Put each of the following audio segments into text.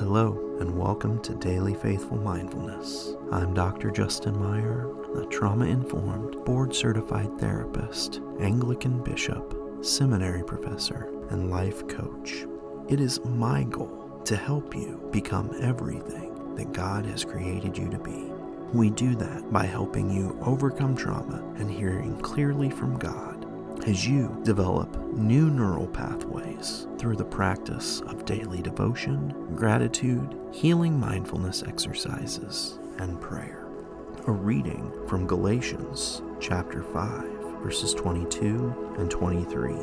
Hello, and welcome to Daily Faithful Mindfulness. I'm Dr. Justin Meyer, a trauma informed, board certified therapist, Anglican bishop, seminary professor, and life coach. It is my goal to help you become everything that God has created you to be. We do that by helping you overcome trauma and hearing clearly from God as you develop new neural pathways through the practice of daily devotion, gratitude, healing mindfulness exercises, and prayer. A reading from Galatians chapter 5, verses 22 and 23.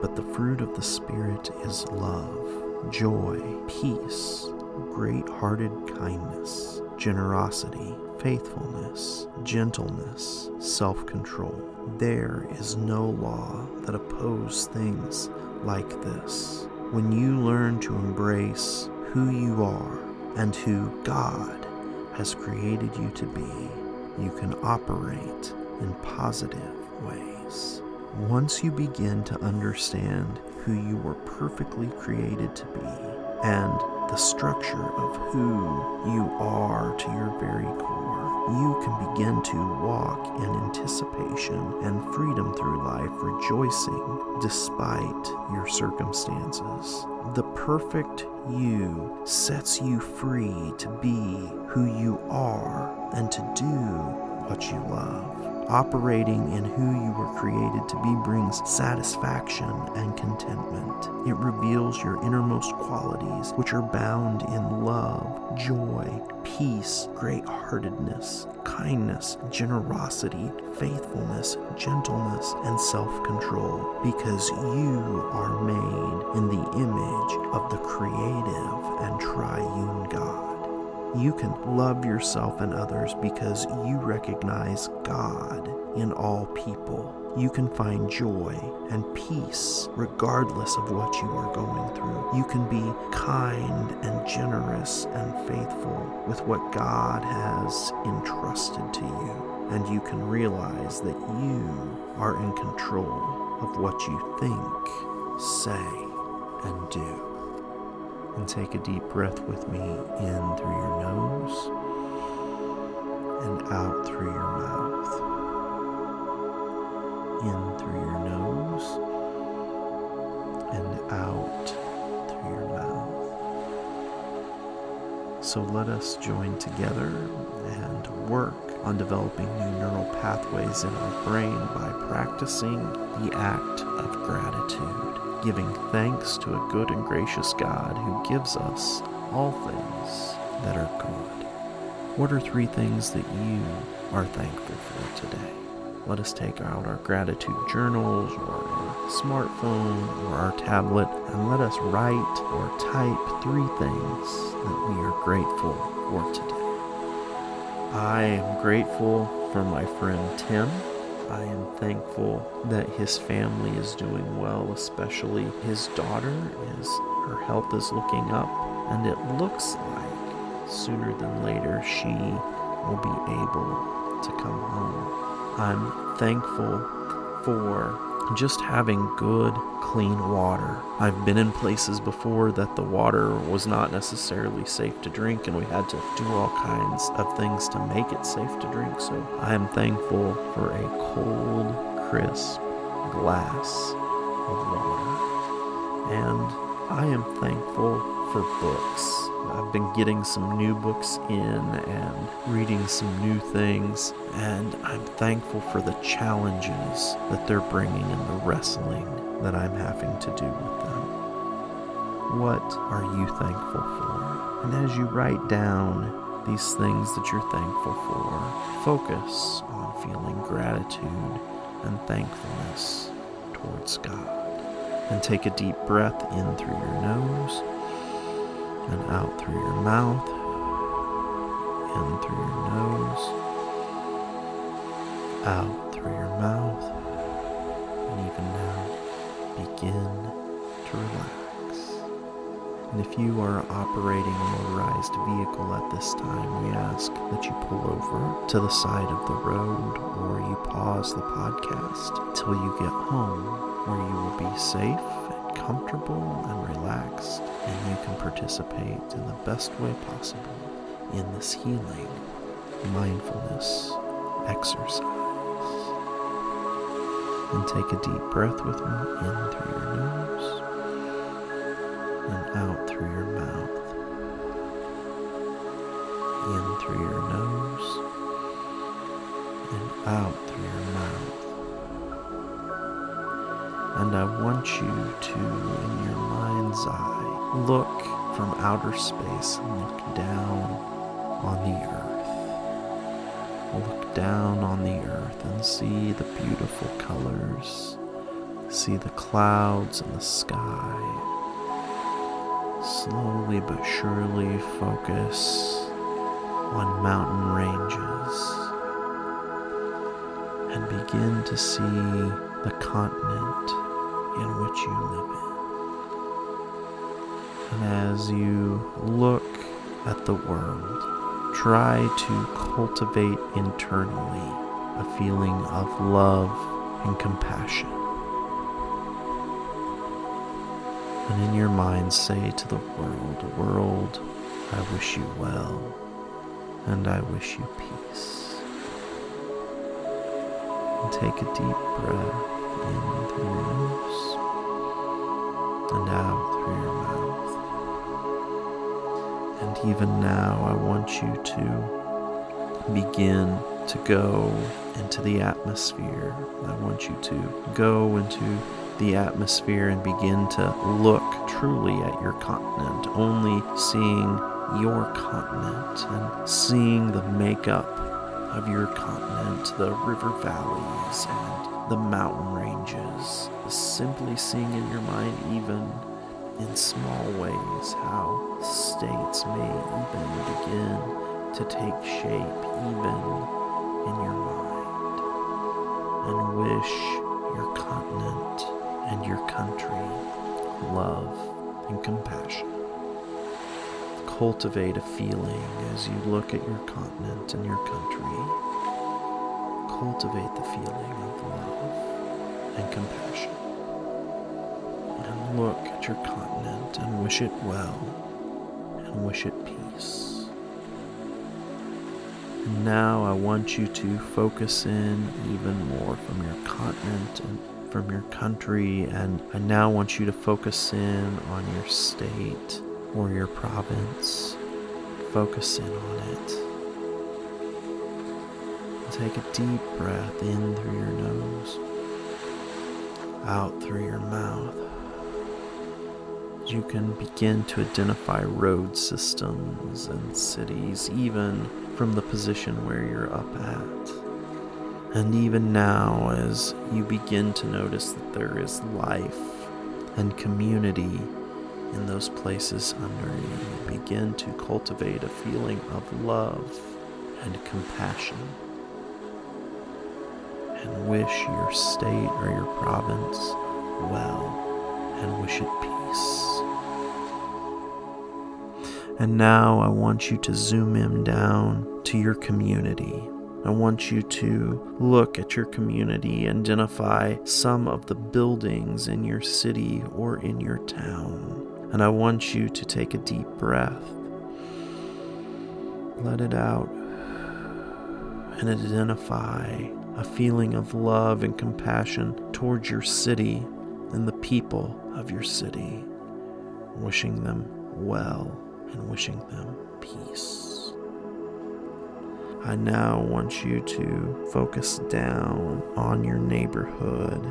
But the fruit of the Spirit is love, joy, peace, great hearted kindness, generosity, faithfulness, gentleness, self control. There is no law that opposes things like this. When you learn to embrace who you are and who God has created you to be, you can operate in positive ways. Once you begin to understand who you were perfectly created to be and the structure of who you are to your very core, you can begin to walk in anticipation and freedom through life, rejoicing despite your circumstances. The perfect you sets you free to be who you are and to do what you love. Operating in who you were created to be brings satisfaction and contentment. It reveals your innermost qualities, which are bound in love, joy, peace, great heartedness, kindness, generosity, faithfulness, gentleness, and self control, because you are made in the image of the creative and triune God. You can love yourself and others because you recognize God in all people. You can find joy and peace regardless of what you are going through. You can be kind and generous and faithful with what God has entrusted to you. And you can realize that you are in control of what you think, say, and do. And take a deep breath with me in through your nose and out through your mouth. In through your nose and out through your mouth. So let us join together and work on developing new neural pathways in our brain by practicing the act of gratitude giving thanks to a good and gracious God who gives us all things that are good. What are three things that you are thankful for today? Let us take out our gratitude journals or our smartphone or our tablet and let us write or type three things that we are grateful for today. I am grateful for my friend Tim I am thankful that his family is doing well, especially his daughter is her health is looking up and it looks like sooner than later she will be able to come home. I'm thankful for just having good, clean water. I've been in places before that the water was not necessarily safe to drink, and we had to do all kinds of things to make it safe to drink. So I am thankful for a cold, crisp glass of water. And I am thankful for books. I've been getting some new books in and reading some new things, and I'm thankful for the challenges that they're bringing and the wrestling that I'm having to do with them. What are you thankful for? And as you write down these things that you're thankful for, focus on feeling gratitude and thankfulness towards God. And take a deep breath in through your nose and out through your mouth, in through your nose, out through your mouth, and even now begin to relax. And if you are operating a motorized vehicle at this time, we ask that you pull over to the side of the road or you pause the podcast till you get home where you will be safe and comfortable and relaxed and you can participate in the best way possible in this healing mindfulness exercise. And take a deep breath with me in through your nose and out through your mouth. In through your nose and out through your mouth. And I want you to, in your mind's eye, look from outer space and look down on the earth. Look down on the earth and see the beautiful colors. See the clouds and the sky. Slowly but surely focus on mountain ranges and begin to see the continent in which you live in. And as you look at the world, try to cultivate internally a feeling of love and compassion. And in your mind, say to the world, World, I wish you well, and I wish you peace. And take a deep breath in through your nose and out through your mouth. And even now, I want you to begin to go into the atmosphere. I want you to go into the atmosphere and begin to look truly at your continent, only seeing your continent and seeing the makeup of your continent, the river valleys and the mountain ranges, simply seeing in your mind, even in small ways, how states may even begin to take shape, even in your mind, and wish your continent and your country love and compassion cultivate a feeling as you look at your continent and your country. Cultivate the feeling of love and compassion. And look at your continent and wish it well and wish it peace. And now I want you to focus in even more from your continent and from your country, and I now want you to focus in on your state or your province. Focus in on it. take a deep breath in through your nose, out through your mouth. You can begin to identify road systems and cities, even from the position where you're up at. And even now, as you begin to notice that there is life and community in those places under you. Begin to cultivate a feeling of love and compassion. And wish your state or your province well and wish it peace. And now I want you to zoom in down to your community. I want you to look at your community, identify some of the buildings in your city or in your town and I want you to take a deep breath. Let it out and identify a feeling of love and compassion towards your city and the people of your city, wishing them well and wishing them peace. I now want you to focus down on your neighborhood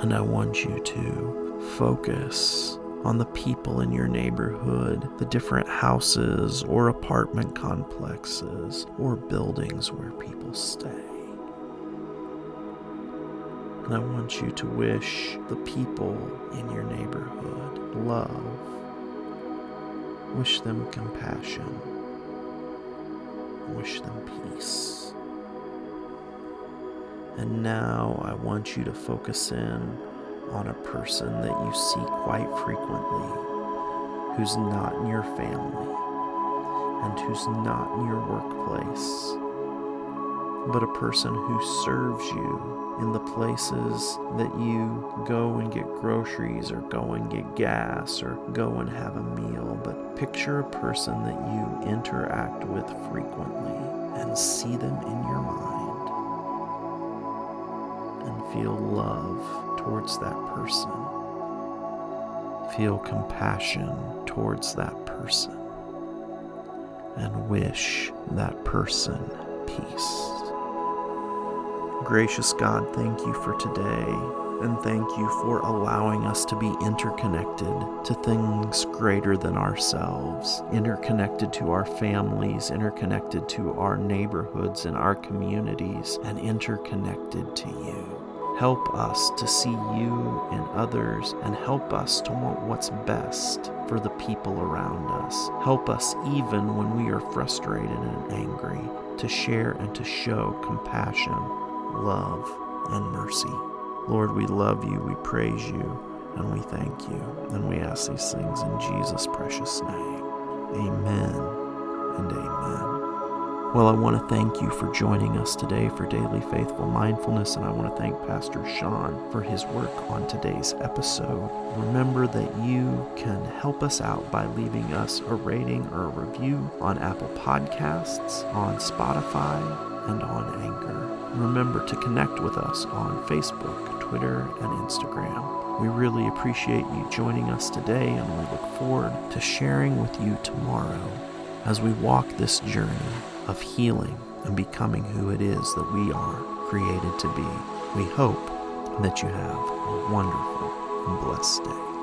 and I want you to focus on the people in your neighborhood, the different houses or apartment complexes or buildings where people stay. And I want you to wish the people in your neighborhood love. Wish them compassion. Wish them peace. And now I want you to focus in on a person that you see quite frequently, who's not in your family, and who's not in your workplace, but a person who serves you in the places that you go and get groceries or go and get gas or go and have a meal, but picture a person that you interact with frequently and see them in your mind and feel love towards that person. Feel compassion towards that person and wish that person peace. Gracious God, thank you for today, and thank you for allowing us to be interconnected to things greater than ourselves, interconnected to our families, interconnected to our neighborhoods and our communities, and interconnected to you. Help us to see you in others and help us to want what's best for the people around us. Help us even when we are frustrated and angry to share and to show compassion, love, and mercy. Lord, we love you, we praise you, and we thank you. And we ask these things in Jesus' precious name. Amen and amen. Well, I want to thank you for joining us today for Daily Faithful Mindfulness, and I want to thank Pastor Sean for his work on today's episode. Remember that you can help us out by leaving us a rating or a review on Apple Podcasts, on Spotify, and on Anchor. Remember to connect with us on Facebook, Twitter, and Instagram. We really appreciate you joining us today, and we look forward to sharing with you tomorrow as we walk this journey of healing and becoming who it is that we are created to be. We hope that you have a wonderful and blessed day.